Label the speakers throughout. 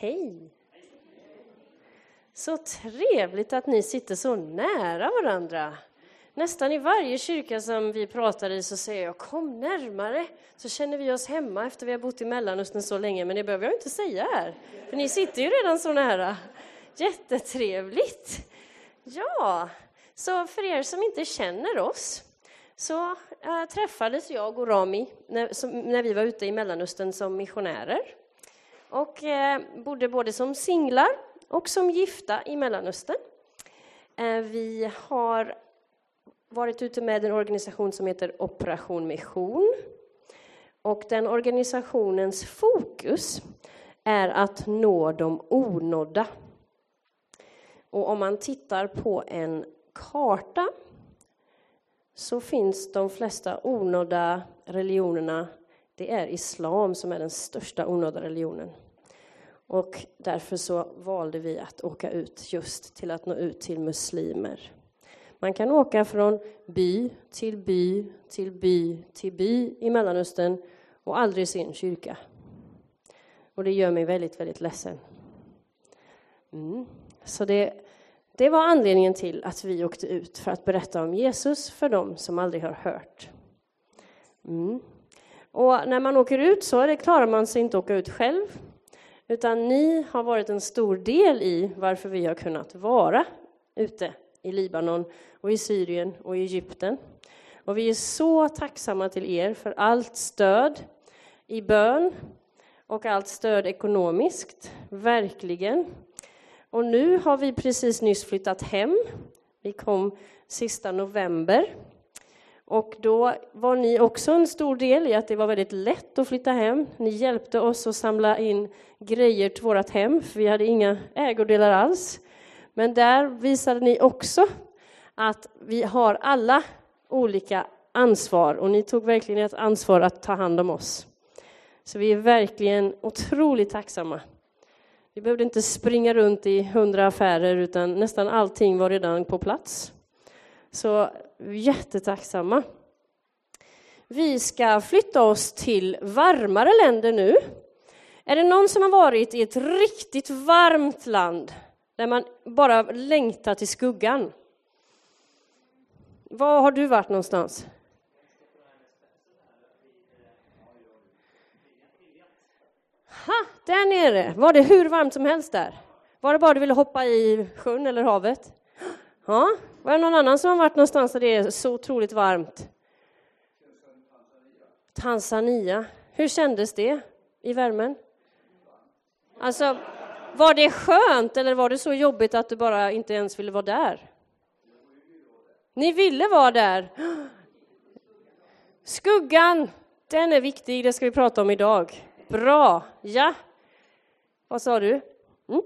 Speaker 1: Hej! Så trevligt att ni sitter så nära varandra. Nästan i varje kyrka som vi pratar i så säger jag kom närmare så känner vi oss hemma efter vi har bott i Mellanöstern så länge. Men det behöver jag inte säga här, för ni sitter ju redan så nära. Jättetrevligt! Ja, så för er som inte känner oss så äh, träffades jag och Rami när, som, när vi var ute i Mellanöstern som missionärer och eh, bodde både som singlar och som gifta i Mellanöstern. Eh, vi har varit ute med en organisation som heter Operation Mission. Och den organisationens fokus är att nå de onådda. Och om man tittar på en karta så finns de flesta onådda religionerna, det är islam som är den största onådda religionen. Och därför så valde vi att åka ut just till att nå ut till muslimer. Man kan åka från by till by till by till by i Mellanöstern och aldrig se en kyrka. Och det gör mig väldigt, väldigt ledsen. Mm. Så det, det var anledningen till att vi åkte ut för att berätta om Jesus för dem som aldrig har hört. Mm. Och när man åker ut så det klarar man sig inte att åka ut själv. Utan ni har varit en stor del i varför vi har kunnat vara ute i Libanon och i Syrien och i Egypten. Och vi är så tacksamma till er för allt stöd i bön och allt stöd ekonomiskt, verkligen. Och nu har vi precis nyss flyttat hem. Vi kom sista november. Och då var ni också en stor del i att det var väldigt lätt att flytta hem. Ni hjälpte oss att samla in grejer till vårt hem, för vi hade inga ägodelar alls. Men där visade ni också att vi har alla olika ansvar och ni tog verkligen ett ansvar att ta hand om oss. Så vi är verkligen otroligt tacksamma. Vi behövde inte springa runt i hundra affärer utan nästan allting var redan på plats. Så jättetacksamma. Vi ska flytta oss till varmare länder nu. Är det någon som har varit i ett riktigt varmt land där man bara längtar till skuggan? Var har du varit någonstans? Ha, där nere. Var det hur varmt som helst där? Var det bara du ville hoppa i sjön eller havet? Ja, var det någon annan som har varit någonstans där det är så otroligt varmt? Tanzania. Hur kändes det i värmen? Alltså, var det skönt eller var det så jobbigt att du bara inte ens ville vara där? Ni ville vara där. Skuggan, den är viktig, det ska vi prata om idag. Bra, ja. Vad sa du? Mm?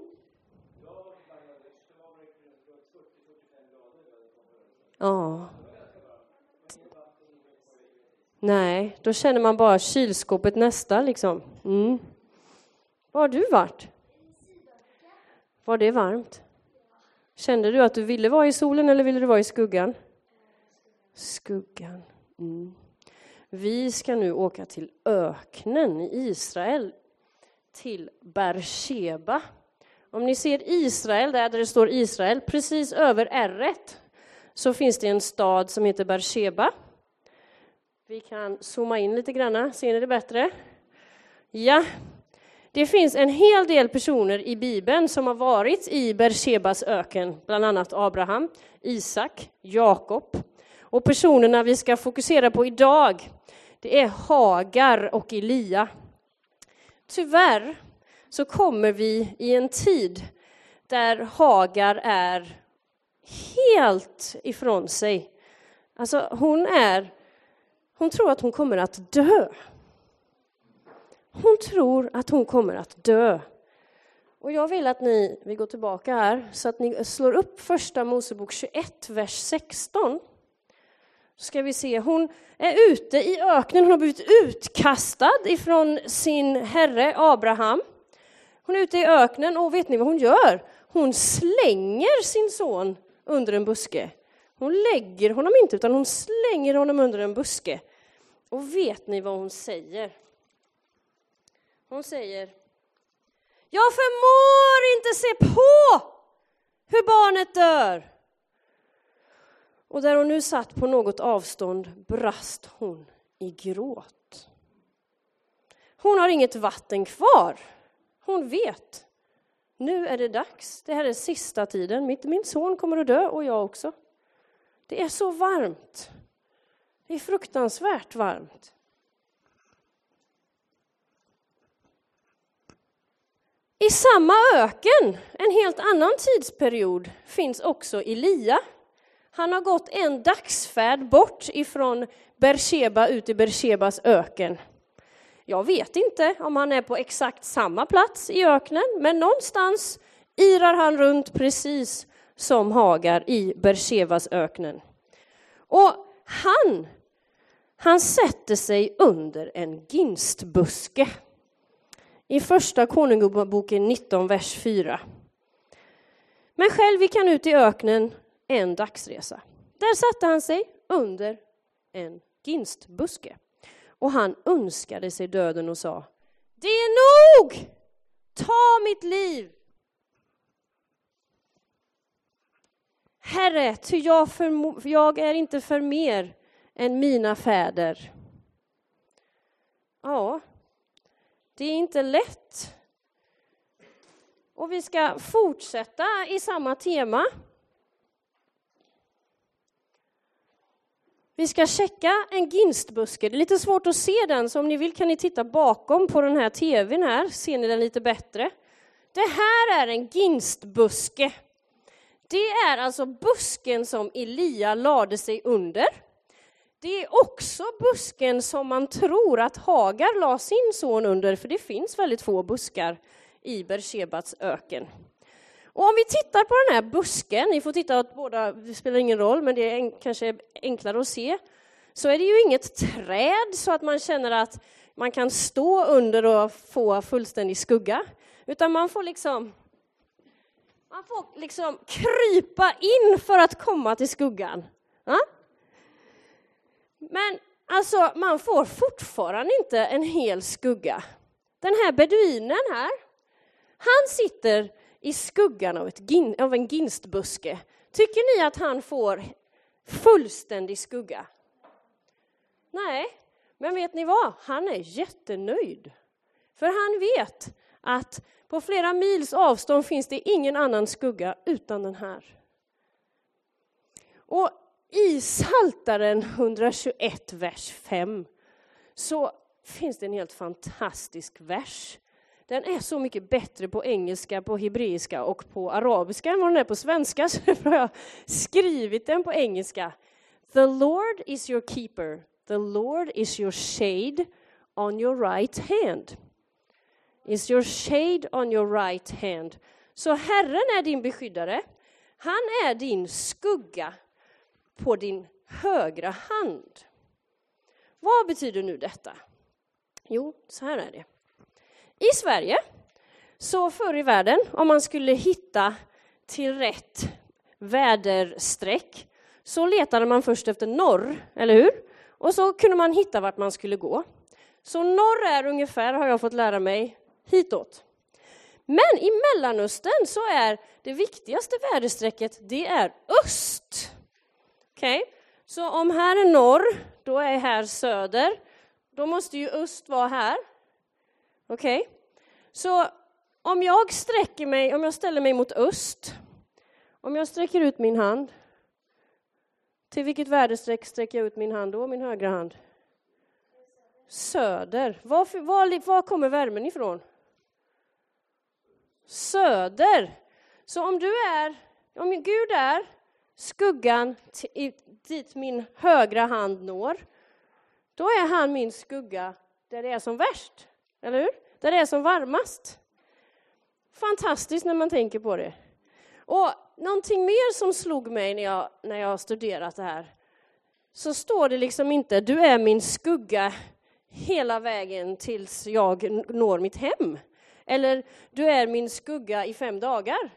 Speaker 1: Ja. Nej, då känner man bara kylskåpet nästa liksom. Mm. Var har du varit? Var det varmt? Kände du att du ville vara i solen eller ville du vara i skuggan? Skuggan. Mm. Vi ska nu åka till öknen i Israel, till Bersheba. Om ni ser Israel, där det står Israel, precis över r så finns det en stad som heter Beersheba. Vi kan zooma in lite grann, ser ni det bättre? Ja, det finns en hel del personer i Bibeln som har varit i Beershebas öken, bland annat Abraham, Isak, Jakob. Och personerna vi ska fokusera på idag, det är Hagar och Elia. Tyvärr så kommer vi i en tid där Hagar är helt ifrån sig. Alltså hon är, hon tror att hon kommer att dö. Hon tror att hon kommer att dö. Och jag vill att ni, vi går tillbaka här, så att ni slår upp första Mosebok 21, vers 16. Så ska vi se, hon är ute i öknen, hon har blivit utkastad ifrån sin herre Abraham. Hon är ute i öknen och vet ni vad hon gör? Hon slänger sin son under en buske. Hon lägger honom inte, utan hon slänger honom under en buske. Och vet ni vad hon säger? Hon säger Jag förmår inte se på hur barnet dör. Och där hon nu satt på något avstånd brast hon i gråt. Hon har inget vatten kvar. Hon vet. Nu är det dags. Det här är sista tiden. Min son kommer att dö och jag också. Det är så varmt. Det är fruktansvärt varmt. I samma öken, en helt annan tidsperiod, finns också Elia. Han har gått en dagsfärd bort ifrån Bersheba ut i Bershebas öken. Jag vet inte om han är på exakt samma plats i öknen, men någonstans irar han runt precis som Hagar i Bershevas öknen. Och han, han sätter sig under en ginstbuske i Första Konungaboken 19, vers 4. Men själv gick han ut i öknen en dagsresa. Där satte han sig under en ginstbuske. Och han önskade sig döden och sa Det är nog! Ta mitt liv! Herre, ty jag, jag är inte för mer än mina fäder. Ja, det är inte lätt. Och vi ska fortsätta i samma tema. Vi ska checka en ginstbuske. Det är lite svårt att se den, så om ni vill kan ni titta bakom på den här tvn här, ser ni den lite bättre. Det här är en ginstbuske. Det är alltså busken som Elia lade sig under. Det är också busken som man tror att Hagar la sin son under, för det finns väldigt få buskar i Bershebats öken. Och om vi tittar på den här busken, ni får titta åt båda, det spelar ingen roll, men det är kanske enklare att se, så är det ju inget träd så att man känner att man kan stå under och få fullständig skugga, utan man får liksom man får liksom krypa in för att komma till skuggan. Ja? Men alltså, man får fortfarande inte en hel skugga. Den här beduinen här, han sitter i skuggan av, ett, av en ginstbuske. Tycker ni att han får fullständig skugga? Nej, men vet ni vad? Han är jättenöjd. För han vet att på flera mils avstånd finns det ingen annan skugga utan den här. Och i Saltaren 121, vers 5, så finns det en helt fantastisk vers. Den är så mycket bättre på engelska, på hebreiska och på arabiska än vad den är på svenska, så därför har jag skrivit den på engelska. The Lord is your keeper, the Lord is your shade on your right hand. Is your shade on your right hand. Så Herren är din beskyddare. Han är din skugga på din högra hand. Vad betyder nu detta? Jo, så här är det. I Sverige, så förr i världen, om man skulle hitta till rätt väderstreck, så letade man först efter norr, eller hur? Och så kunde man hitta vart man skulle gå. Så norr är ungefär, har jag fått lära mig, hitåt. Men i Mellanöstern så är det viktigaste väderstrecket, det är öst. Okej, okay? så om här är norr, då är här söder. Då måste ju öst vara här. Okej, okay? Så om jag sträcker mig, om jag ställer mig mot öst, om jag sträcker ut min hand, till vilket väderstreck sträcker jag ut min hand då, min högra hand? Söder. Var, var, var kommer värmen ifrån? Söder. Så om du är, om Gud är skuggan dit min högra hand når, då är han min skugga där det är som värst, eller hur? Där det är som varmast. Fantastiskt när man tänker på det. Och någonting mer som slog mig när jag, när jag studerat det här, så står det liksom inte du är min skugga hela vägen tills jag når mitt hem. Eller du är min skugga i fem dagar.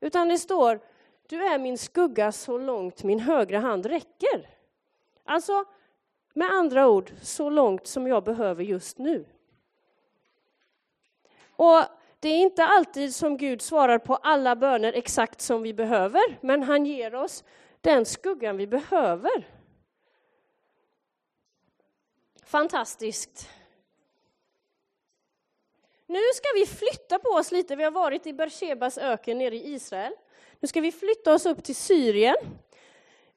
Speaker 1: Utan det står du är min skugga så långt min högra hand räcker. Alltså, med andra ord, så långt som jag behöver just nu. Och det är inte alltid som Gud svarar på alla böner exakt som vi behöver, men han ger oss den skuggan vi behöver. Fantastiskt. Nu ska vi flytta på oss lite. Vi har varit i Bershebas öken nere i Israel. Nu ska vi flytta oss upp till Syrien.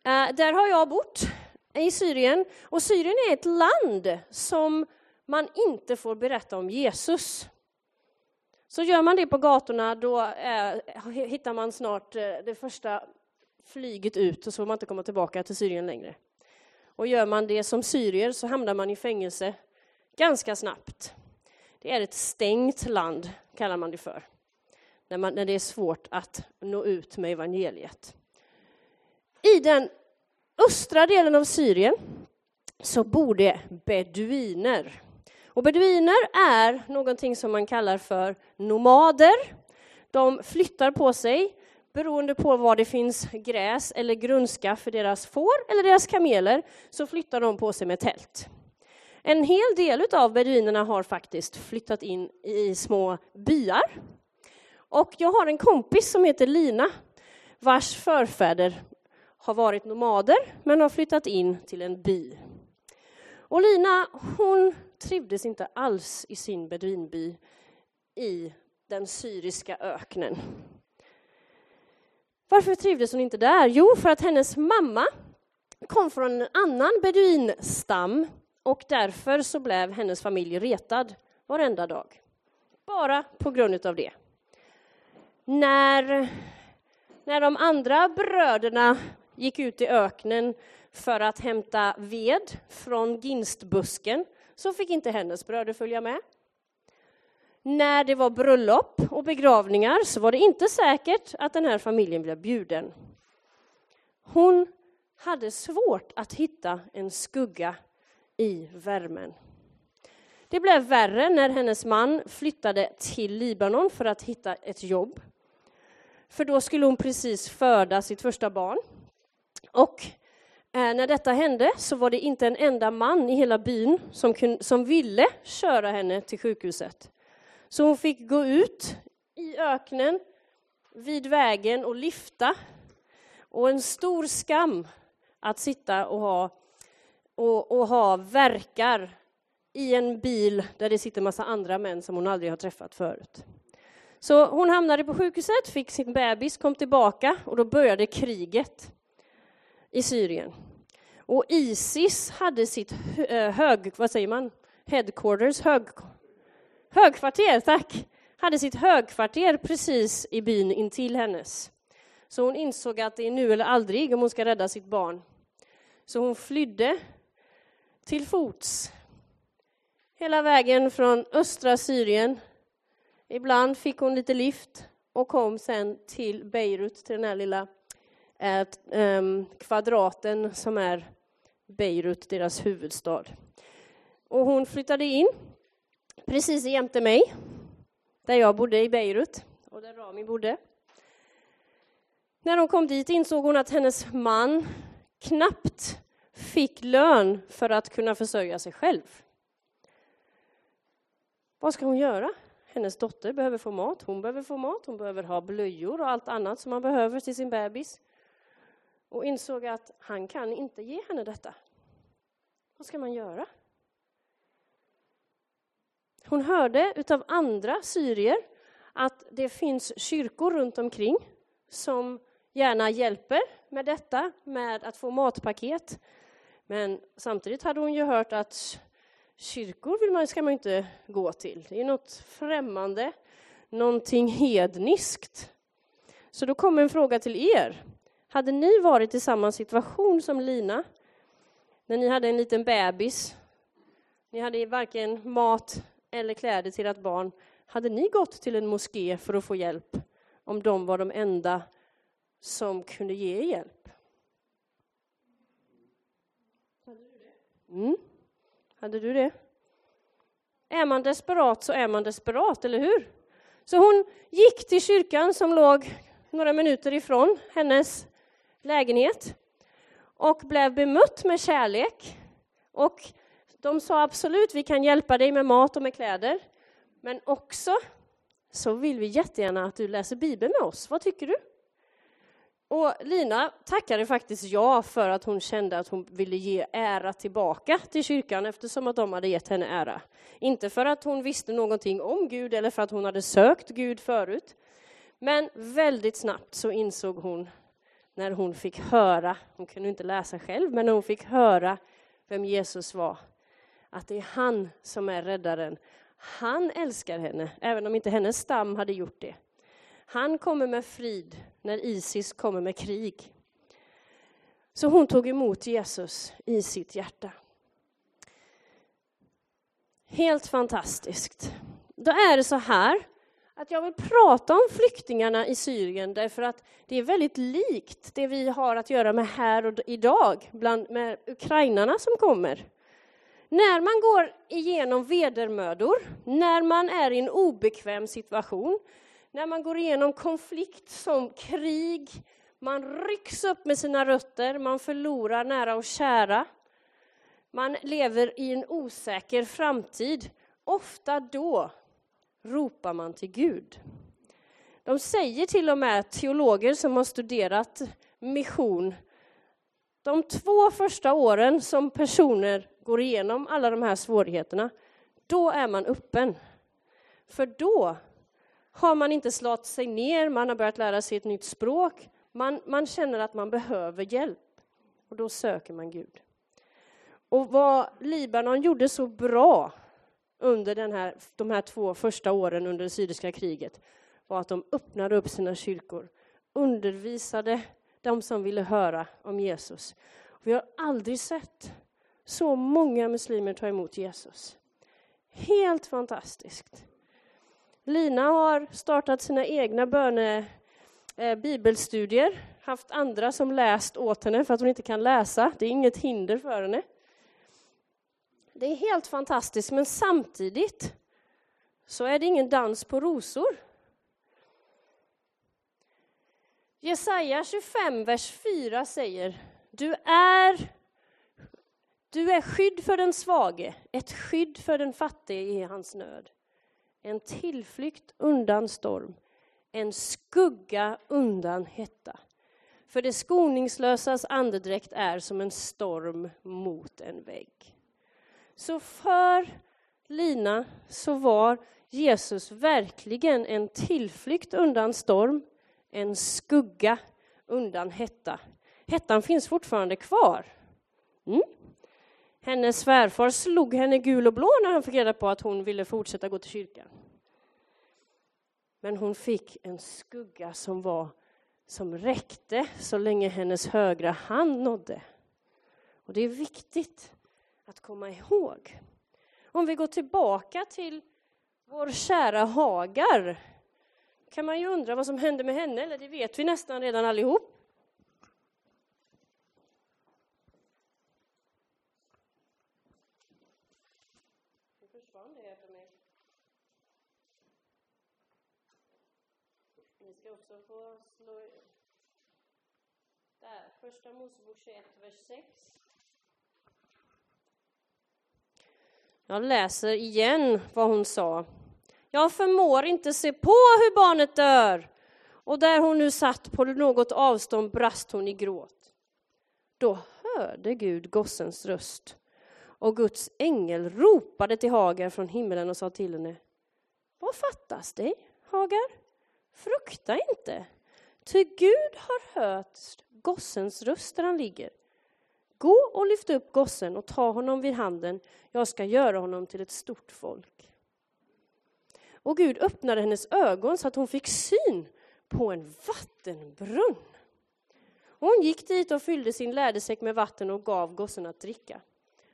Speaker 1: Eh, där har jag bott, i Syrien. Och Syrien är ett land som man inte får berätta om Jesus. Så gör man det på gatorna, då eh, hittar man snart eh, det första flyget ut och så får man inte komma tillbaka till Syrien längre. Och gör man det som syrier så hamnar man i fängelse ganska snabbt. Det är ett stängt land, kallar man det för, när, man, när det är svårt att nå ut med evangeliet. I den östra delen av Syrien så bor det beduiner. Och beduiner är någonting som man kallar för nomader. De flyttar på sig beroende på var det finns gräs eller grönska för deras får eller deras kameler, så flyttar de på sig med tält. En hel del av beduinerna har faktiskt flyttat in i små byar. Och jag har en kompis som heter Lina, vars förfäder har varit nomader, men har flyttat in till en by. Och Lina, hon trivdes inte alls i sin beduinby i den syriska öknen. Varför trivdes hon inte där? Jo, för att hennes mamma kom från en annan beduinstam och därför så blev hennes familj retad varenda dag. Bara på grund av det. När, när de andra bröderna gick ut i öknen för att hämta ved från ginstbusken så fick inte hennes bröder följa med. När det var bröllop och begravningar så var det inte säkert att den här familjen blev bjuden. Hon hade svårt att hitta en skugga i värmen. Det blev värre när hennes man flyttade till Libanon för att hitta ett jobb. För då skulle hon precis föda sitt första barn. Och Eh, när detta hände så var det inte en enda man i hela byn som, som ville köra henne till sjukhuset. Så hon fick gå ut i öknen vid vägen och lyfta. Och en stor skam att sitta och ha, och, och ha verkar i en bil där det sitter massa andra män som hon aldrig har träffat förut. Så hon hamnade på sjukhuset, fick sin bebis, kom tillbaka och då började kriget i Syrien. Och Isis hade sitt eh, hög, vad säger man, headquarters, hög, högkvarter, tack, hade sitt högkvarter precis i byn intill hennes. Så hon insåg att det är nu eller aldrig om hon ska rädda sitt barn. Så hon flydde till fots hela vägen från östra Syrien. Ibland fick hon lite lift och kom sen till Beirut, till den här lilla eh, kvadraten som är Beirut, deras huvudstad. Och hon flyttade in precis jämte mig, där jag bodde i Beirut och där Rami bodde. När hon kom dit insåg hon att hennes man knappt fick lön för att kunna försörja sig själv. Vad ska hon göra? Hennes dotter behöver få mat, hon behöver få mat, hon behöver ha blöjor och allt annat som man behöver till sin bebis. Och insåg att han kan inte ge henne detta. Vad ska man göra? Hon hörde utav andra syrier att det finns kyrkor runt omkring som gärna hjälper med detta, med att få matpaket. Men samtidigt hade hon ju hört att kyrkor vill man, ska man inte gå till. Det är något främmande, någonting hedniskt. Så då kommer en fråga till er. Hade ni varit i samma situation som Lina, när ni hade en liten bebis, ni hade varken mat eller kläder till ert barn, hade ni gått till en moské för att få hjälp om de var de enda som kunde ge hjälp? Mm. Hade du det? Är man desperat så är man desperat, eller hur? Så hon gick till kyrkan som låg några minuter ifrån hennes lägenhet och blev bemött med kärlek. Och de sa absolut, vi kan hjälpa dig med mat och med kläder. Men också så vill vi jättegärna att du läser Bibeln med oss. Vad tycker du? Och Lina tackade faktiskt ja för att hon kände att hon ville ge ära tillbaka till kyrkan eftersom att de hade gett henne ära. Inte för att hon visste någonting om Gud eller för att hon hade sökt Gud förut. Men väldigt snabbt så insåg hon när hon fick höra, hon kunde inte läsa själv, men när hon fick höra vem Jesus var, att det är han som är räddaren. Han älskar henne, även om inte hennes stam hade gjort det. Han kommer med frid när Isis kommer med krig. Så hon tog emot Jesus i sitt hjärta. Helt fantastiskt. Då är det så här att jag vill prata om flyktingarna i Syrien därför att det är väldigt likt det vi har att göra med här och idag, bland med ukrainarna som kommer. När man går igenom vedermödor, när man är i en obekväm situation, när man går igenom konflikt som krig, man rycks upp med sina rötter, man förlorar nära och kära, man lever i en osäker framtid. Ofta då ropar man till Gud. De säger till och med, teologer som har studerat mission, de två första åren som personer går igenom alla de här svårigheterna, då är man öppen. För då har man inte slagit sig ner, man har börjat lära sig ett nytt språk, man, man känner att man behöver hjälp. Och då söker man Gud. Och vad Libanon gjorde så bra under den här, de här två första åren under det syriska kriget var att de öppnade upp sina kyrkor, undervisade de som ville höra om Jesus. Vi har aldrig sett så många muslimer ta emot Jesus. Helt fantastiskt. Lina har startat sina egna böne, eh, bibelstudier, haft andra som läst åt henne för att hon inte kan läsa. Det är inget hinder för henne. Det är helt fantastiskt, men samtidigt så är det ingen dans på rosor. Jesaja 25, vers 4 säger Du är, du är skydd för den svage, ett skydd för den fattige i hans nöd. En tillflykt undan storm, en skugga undan hetta. För det skoningslösas andedräkt är som en storm mot en vägg. Så för Lina så var Jesus verkligen en tillflykt undan storm, en skugga undan hetta. Hettan finns fortfarande kvar. Mm. Hennes svärfar slog henne gul och blå när han fick reda på att hon ville fortsätta gå till kyrkan. Men hon fick en skugga som var som räckte så länge hennes högra hand nådde. Och det är viktigt att komma ihåg. Om vi går tillbaka till vår kära Hagar kan man ju undra vad som hände med henne, eller det vet vi nästan redan allihop. Ni ska också få slå... Där, första Mosebok 21, vers 6. Jag läser igen vad hon sa. Jag förmår inte se på hur barnet dör. Och där hon nu satt på något avstånd brast hon i gråt. Då hörde Gud gossens röst och Guds ängel ropade till Hagar från himlen och sa till henne Vad fattas dig, Hagar? Frukta inte, ty Gud har hört gossens röst där han ligger. Gå och lyft upp gossen och ta honom vid handen, jag ska göra honom till ett stort folk. Och Gud öppnade hennes ögon så att hon fick syn på en vattenbrunn. Och hon gick dit och fyllde sin lädersäck med vatten och gav gossen att dricka.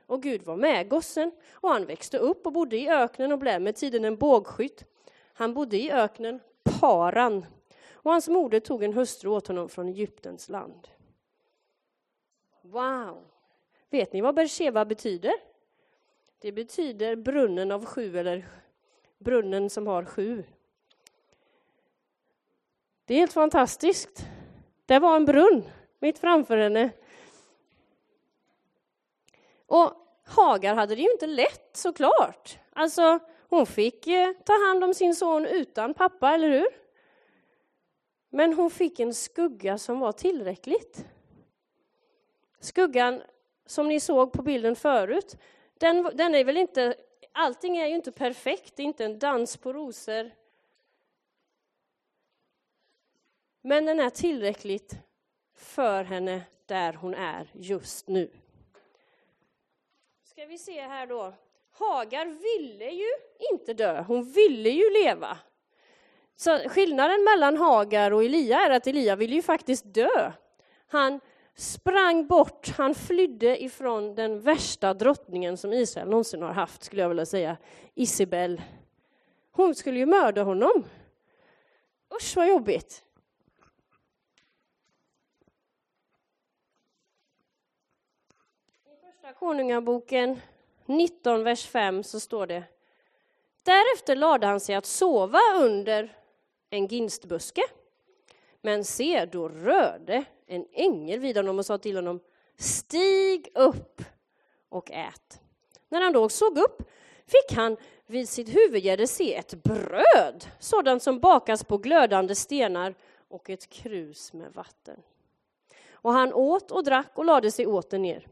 Speaker 1: Och Gud var med gossen, och han växte upp och bodde i öknen och blev med tiden en bågskytt. Han bodde i öknen Paran, och hans moder tog en hustru åt honom från Egyptens land. Wow! Vet ni vad Bersheva betyder? Det betyder brunnen av sju, eller brunnen som har sju. Det är helt fantastiskt. Det var en brunn mitt framför henne. Och Hagar hade det ju inte lätt såklart. Alltså, Hon fick eh, ta hand om sin son utan pappa, eller hur? Men hon fick en skugga som var tillräckligt. Skuggan som ni såg på bilden förut, den, den är väl inte, allting är ju inte perfekt, det är inte en dans på rosor. Men den är tillräckligt för henne där hon är just nu. Ska vi se här då. Hagar ville ju inte dö, hon ville ju leva. Så skillnaden mellan Hagar och Elia är att Elia ville ju faktiskt dö. Han sprang bort, han flydde ifrån den värsta drottningen som Israel någonsin har haft, skulle jag vilja säga, Isabel. Hon skulle ju mörda honom. Usch vad jobbigt. I första Konungaboken 19, vers 5 så står det Därefter lade han sig att sova under en ginstbuske. Men se, då rörde en ängel vid honom och sa till honom Stig upp och ät. När han då såg upp fick han vid sitt huvudgärde se ett bröd, sådant som bakas på glödande stenar och ett krus med vatten. Och han åt och drack och lade sig åter ner.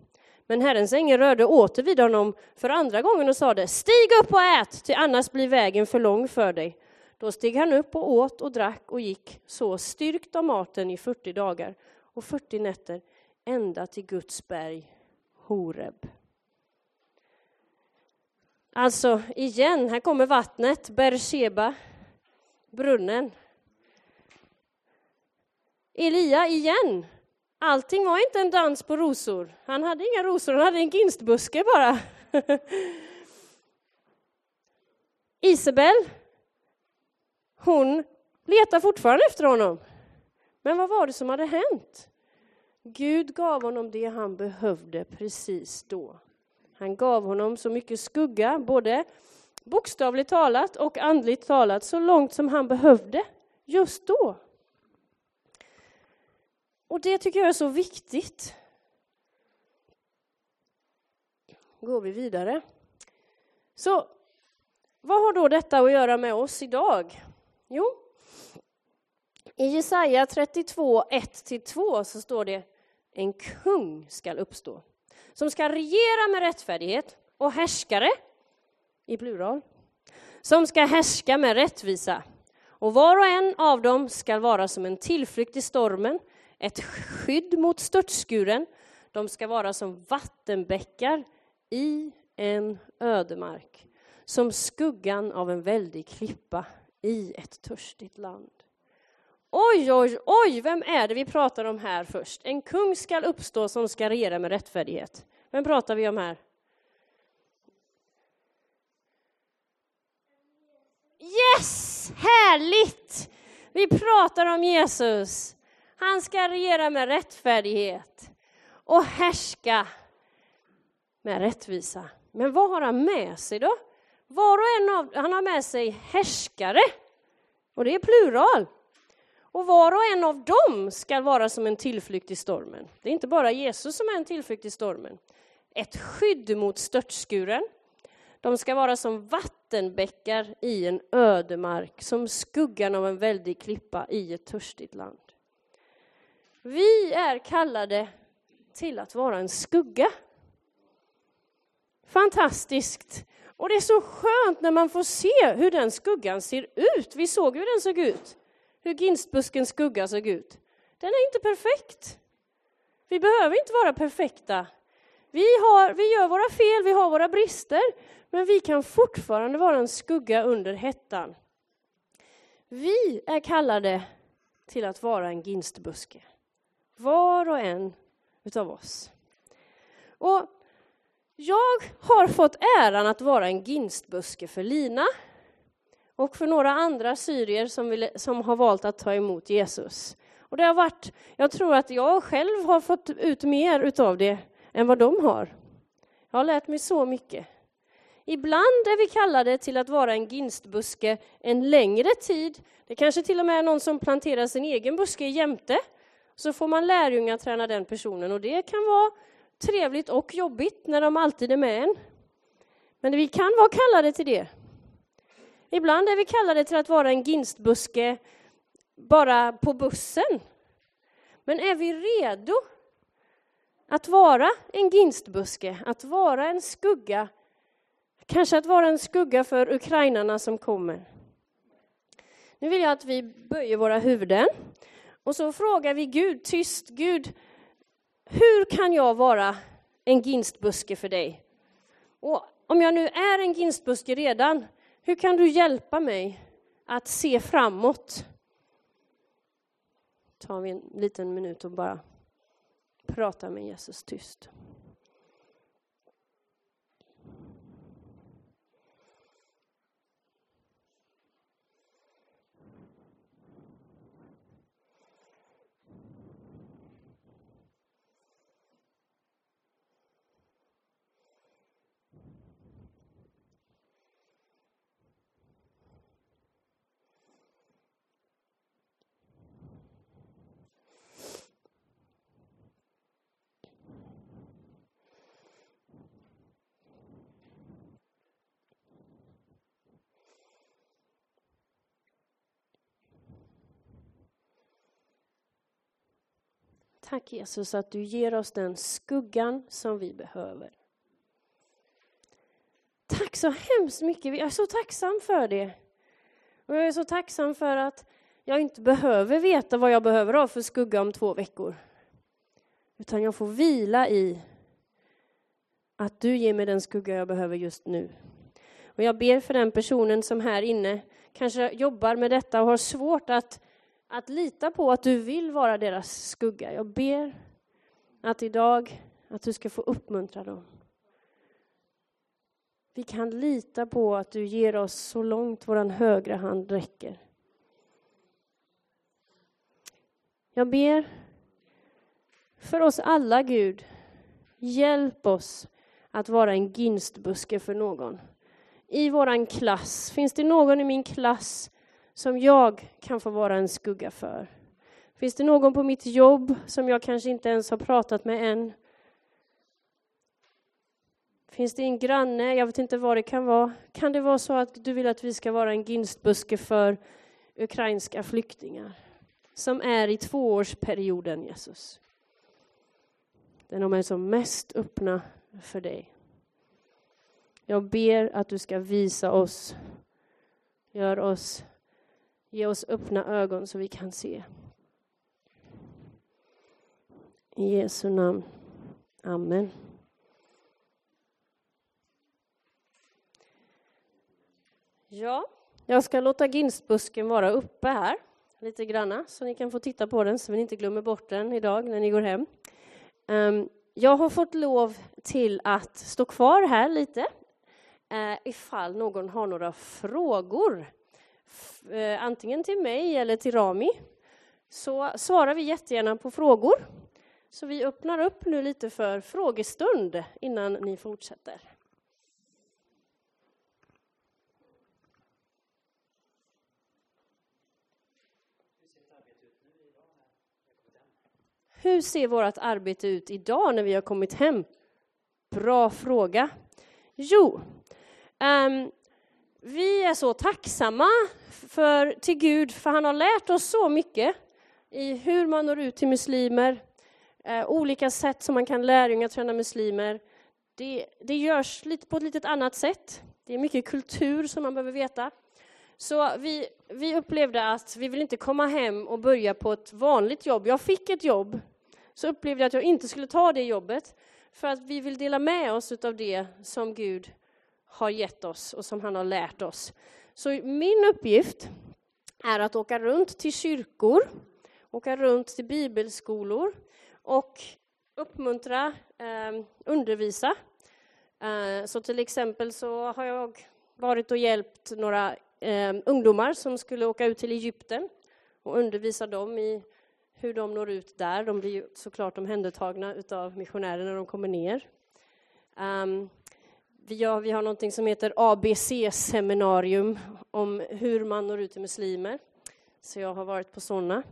Speaker 1: Men Herrens ängel rörde åter vid honom för andra gången och sade Stig upp och ät, ty annars blir vägen för lång för dig. Då steg han upp och åt och drack och gick så styrkt av maten i 40 dagar och 40 nätter ända till Guds berg Horeb. Alltså, igen, här kommer vattnet, Berseba, brunnen. Elia igen. Allting var inte en dans på rosor. Han hade inga rosor, han hade en ginstbuske bara. Isabel, hon letar fortfarande efter honom. Men vad var det som hade hänt? Gud gav honom det han behövde precis då. Han gav honom så mycket skugga, både bokstavligt talat och andligt talat, så långt som han behövde just då. Och det tycker jag är så viktigt. Går vi vidare. Så vad har då detta att göra med oss idag? Jo, i Jesaja 32, 1-2 så står det en kung skall uppstå som ska regera med rättfärdighet och härskare, i plural, som ska härska med rättvisa. Och var och en av dem ska vara som en tillflykt i stormen, ett skydd mot störtskuren. De ska vara som vattenbäckar i en ödemark, som skuggan av en väldig klippa i ett törstigt land. Oj, oj, oj, vem är det vi pratar om här först? En kung skall uppstå som ska regera med rättfärdighet. Vem pratar vi om här? Yes, härligt! Vi pratar om Jesus. Han ska regera med rättfärdighet och härska med rättvisa. Men vad har han med sig då? Var och en av han har med sig härskare, och det är plural. Och var och en av dem ska vara som en tillflykt i stormen. Det är inte bara Jesus som är en tillflykt i stormen. Ett skydd mot störtskuren. De ska vara som vattenbäckar i en ödemark, som skuggan av en väldig klippa i ett törstigt land. Vi är kallade till att vara en skugga. Fantastiskt! Och det är så skönt när man får se hur den skuggan ser ut. Vi såg hur den såg ut, hur ginstbuskens skugga såg ut. Den är inte perfekt. Vi behöver inte vara perfekta. Vi, har, vi gör våra fel, vi har våra brister, men vi kan fortfarande vara en skugga under hettan. Vi är kallade till att vara en ginstbuske. Var och en utav oss. Och jag har fått äran att vara en ginstbuske för Lina och för några andra syrier som, vill, som har valt att ta emot Jesus. Och det har varit, jag tror att jag själv har fått ut mer utav det än vad de har. Jag har lärt mig så mycket. Ibland är vi kallade till att vara en ginstbuske en längre tid. Det kanske till och med är någon som planterar sin egen buske jämte. Så får man lärjungaträna den personen och det kan vara trevligt och jobbigt när de alltid är med en. Men vi kan vara kallade till det. Ibland är vi kallade till att vara en ginstbuske bara på bussen. Men är vi redo att vara en ginstbuske, att vara en skugga, kanske att vara en skugga för ukrainarna som kommer? Nu vill jag att vi böjer våra huvuden och så frågar vi Gud tyst, Gud, hur kan jag vara en ginstbuske för dig? Och om jag nu är en ginstbuske redan, hur kan du hjälpa mig att se framåt? Tar vi en liten minut och bara pratar med Jesus tyst. Tack Jesus att du ger oss den skuggan som vi behöver. Tack så hemskt mycket. Jag är så tacksam för det. Och jag är så tacksam för att jag inte behöver veta vad jag behöver ha för skugga om två veckor. Utan jag får vila i att du ger mig den skugga jag behöver just nu. Och jag ber för den personen som här inne kanske jobbar med detta och har svårt att att lita på att du vill vara deras skugga. Jag ber att idag att du ska få uppmuntra dem. Vi kan lita på att du ger oss så långt vår högra hand räcker. Jag ber för oss alla, Gud, hjälp oss att vara en ginstbuske för någon. I våran klass, finns det någon i min klass som jag kan få vara en skugga för? Finns det någon på mitt jobb som jag kanske inte ens har pratat med än? Finns det en granne? Jag vet inte vad det kan vara. Kan det vara så att du vill att vi ska vara en ginstbuske för ukrainska flyktingar som är i tvåårsperioden, Jesus? Där de är som mest öppna för dig. Jag ber att du ska visa oss, gör oss Ge oss öppna ögon så vi kan se. I Jesu namn. Amen. Ja, jag ska låta ginstbusken vara uppe här lite granna så ni kan få titta på den så vi inte glömmer bort den idag när ni går hem. Ehm, jag har fått lov till att stå kvar här lite eh, ifall någon har några frågor Eh, antingen till mig eller till Rami, så svarar vi jättegärna på frågor. Så vi öppnar upp nu lite för frågestund innan ni fortsätter. Hur ser vårt arbete ut idag när vi har kommit hem? Bra fråga. Jo, um, vi är så tacksamma för, till Gud, för han har lärt oss så mycket i hur man når ut till muslimer, eh, olika sätt som man kan lärjungaträna muslimer. Det, det görs lite, på ett lite annat sätt. Det är mycket kultur som man behöver veta. Så vi, vi upplevde att vi vill inte komma hem och börja på ett vanligt jobb. Jag fick ett jobb, så upplevde jag att jag inte skulle ta det jobbet, för att vi vill dela med oss av det som Gud har gett oss och som han har lärt oss. Så min uppgift är att åka runt till kyrkor, åka runt till bibelskolor och uppmuntra, eh, undervisa. Eh, så till exempel så har jag varit och hjälpt några eh, ungdomar som skulle åka ut till Egypten och undervisa dem i hur de når ut där. De blir ju såklart omhändertagna av missionärer när de kommer ner. Um, vi har, vi har någonting som heter ABC-seminarium om hur man når ut till muslimer. Så jag har varit på sådana,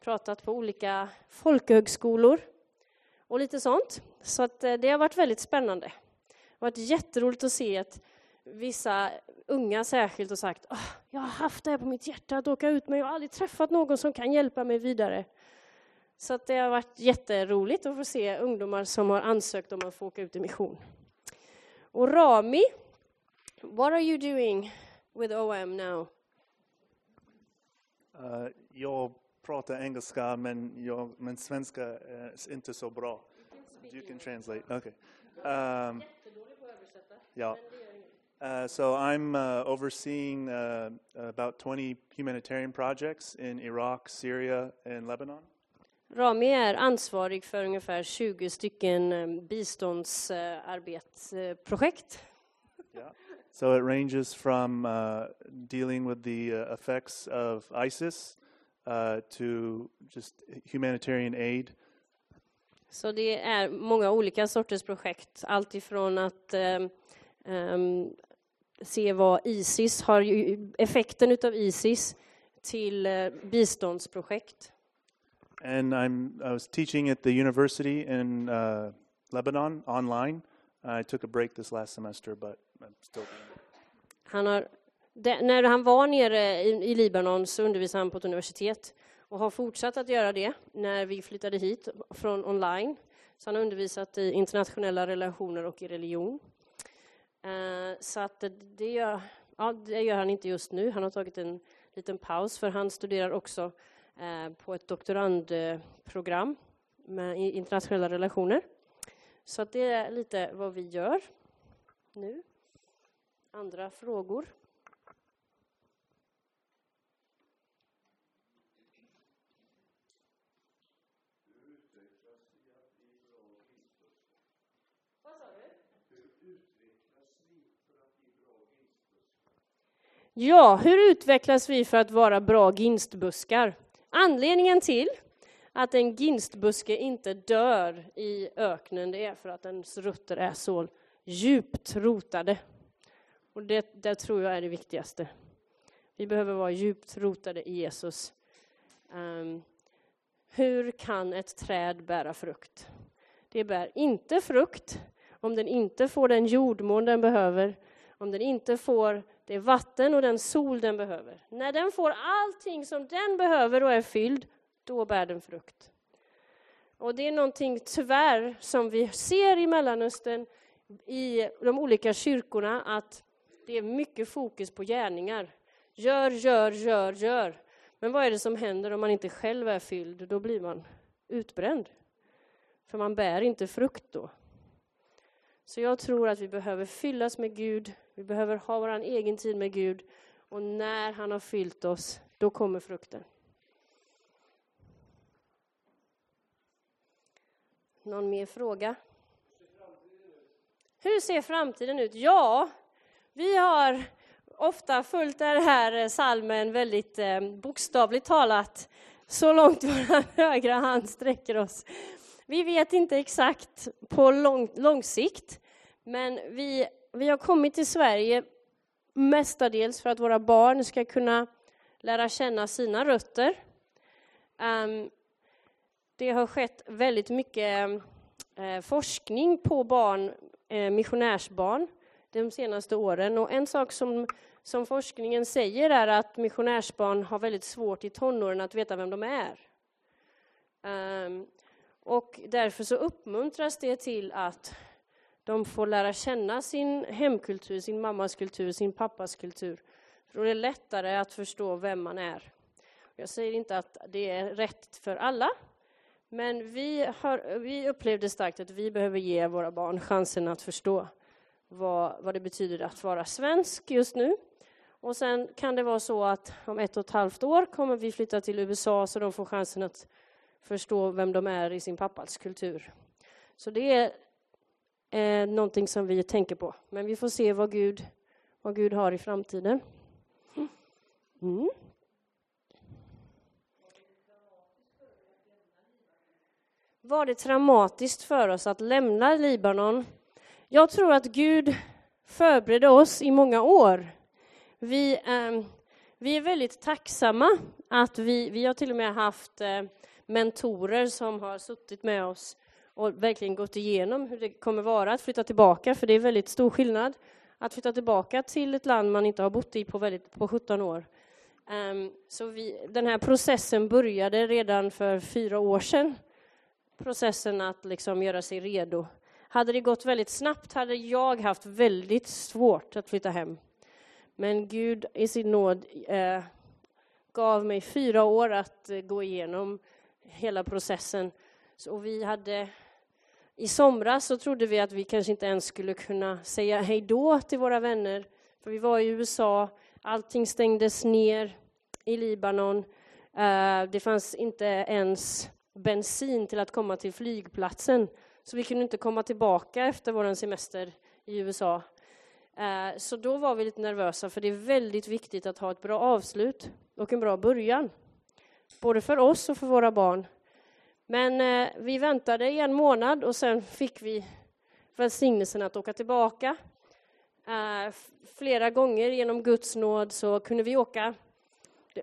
Speaker 1: pratat på olika folkhögskolor och lite sånt. Så att eh, det har varit väldigt spännande. Det har varit jätteroligt att se att vissa unga särskilt och sagt oh, jag har haft det här på mitt hjärta att åka ut men jag har aldrig träffat någon som kan hjälpa mig vidare. Så att det har varit jätteroligt att få se ungdomar som har ansökt om att få åka ut i mission. Och Rami, what are you doing with OM now?
Speaker 2: Uh, jag pratar engelska men, jag, men svenska är inte så bra. You can translate. Okay. Um, yeah. Uh, so I'm uh, overseeing uh, about 20 humanitarian projects in Iraq, Syria and Lebanon.
Speaker 1: Rami är ansvarig för ungefär 20 stycken um, biståndsarbetsprojekt.
Speaker 2: Yeah. So it ranges from uh, dealing with the uh, effects of ISIS uh, to just humanitarian aid.
Speaker 1: Så det är många olika sorters projekt, allt ifrån att um, um, se vad Isis har, effekten av Isis till uh, biståndsprojekt.
Speaker 2: And I'm, I was teaching at the university in uh, Lebanon online. I took a break this last semester, but I'm still
Speaker 1: Han har, de, när han var nere i, i Libanon så undervisade han på ett universitet och har fortsatt att göra det när vi flyttade hit från online. Så han har undervisat i internationella relationer och i religion. Uh, så att det, det, gör, ja, det gör han inte just nu. Han har tagit en liten paus för han studerar också uh, Eh, på ett doktorandprogram med internationella relationer. Så att det är lite vad vi gör nu. Andra frågor? Ja, hur utvecklas vi för att vara bra ginstbuskar? Anledningen till att en ginstbuske inte dör i öknen, det är för att dens rötter är så djupt rotade. Och det, det tror jag är det viktigaste. Vi behöver vara djupt rotade i Jesus. Um, hur kan ett träd bära frukt? Det bär inte frukt om den inte får den jordmån den behöver, om den inte får det vatten och den sol den behöver. När den får allting som den behöver och är fylld, då bär den frukt. Och det är någonting tyvärr som vi ser i Mellanöstern, i de olika kyrkorna, att det är mycket fokus på gärningar. Gör, gör, gör, gör. Men vad är det som händer om man inte själv är fylld? Då blir man utbränd. För man bär inte frukt då. Så jag tror att vi behöver fyllas med Gud, vi behöver ha vår egen tid med Gud. Och när han har fyllt oss, då kommer frukten. Någon mer fråga? Hur ser framtiden ut? Ja, vi har ofta följt den här eh, salmen väldigt eh, bokstavligt talat, så långt vår högra hand sträcker oss. Vi vet inte exakt på lång, lång sikt, men vi, vi har kommit till Sverige mestadels för att våra barn ska kunna lära känna sina rötter. Ehm, det har skett väldigt mycket eh, forskning på barn, eh, missionärsbarn de senaste åren. Och en sak som, som forskningen säger är att missionärsbarn har väldigt svårt i tonåren att veta vem de är. Ehm, och därför så uppmuntras det till att de får lära känna sin hemkultur, sin mammas kultur, sin pappas kultur. Då är det lättare att förstå vem man är. Jag säger inte att det är rätt för alla, men vi, har, vi upplevde starkt att vi behöver ge våra barn chansen att förstå vad, vad det betyder att vara svensk just nu. Och sen kan det vara så att om ett och ett halvt år kommer vi flytta till USA så de får chansen att förstå vem de är i sin pappas kultur. Så det är eh, någonting som vi tänker på. Men vi får se vad Gud, vad Gud har i framtiden. Mm. mm. Var det traumatiskt för oss att lämna Libanon? Jag tror att Gud förberedde oss i många år. Vi, eh, vi är väldigt tacksamma att vi, vi har till och med haft eh, mentorer som har suttit med oss och verkligen gått igenom hur det kommer vara att flytta tillbaka, för det är väldigt stor skillnad att flytta tillbaka till ett land man inte har bott i på, väldigt, på 17 år. Um, så vi, den här processen började redan för fyra år sedan. Processen att liksom göra sig redo. Hade det gått väldigt snabbt hade jag haft väldigt svårt att flytta hem. Men Gud i sin nåd eh, gav mig fyra år att eh, gå igenom hela processen. Så vi hade, i somras så trodde vi att vi kanske inte ens skulle kunna säga hej då till våra vänner. För vi var i USA, allting stängdes ner i Libanon. Eh, det fanns inte ens bensin till att komma till flygplatsen. Så vi kunde inte komma tillbaka efter vår semester i USA. Eh, så då var vi lite nervösa, för det är väldigt viktigt att ha ett bra avslut och en bra början. Både för oss och för våra barn. Men eh, vi väntade i en månad och sen fick vi välsignelsen att åka tillbaka. Eh, flera gånger genom Guds nåd så kunde vi åka.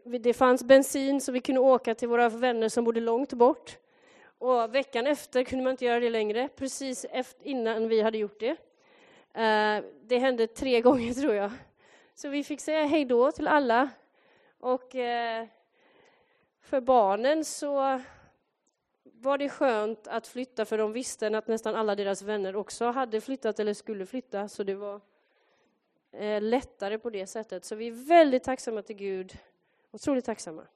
Speaker 1: Det fanns bensin så vi kunde åka till våra vänner som bodde långt bort. Och veckan efter kunde man inte göra det längre, precis efter, innan vi hade gjort det. Eh, det hände tre gånger, tror jag. Så vi fick säga hej då till alla. Och eh, för barnen så var det skönt att flytta, för de visste att nästan alla deras vänner också hade flyttat eller skulle flytta, så det var eh, lättare på det sättet. Så vi är väldigt tacksamma till Gud, otroligt tacksamma.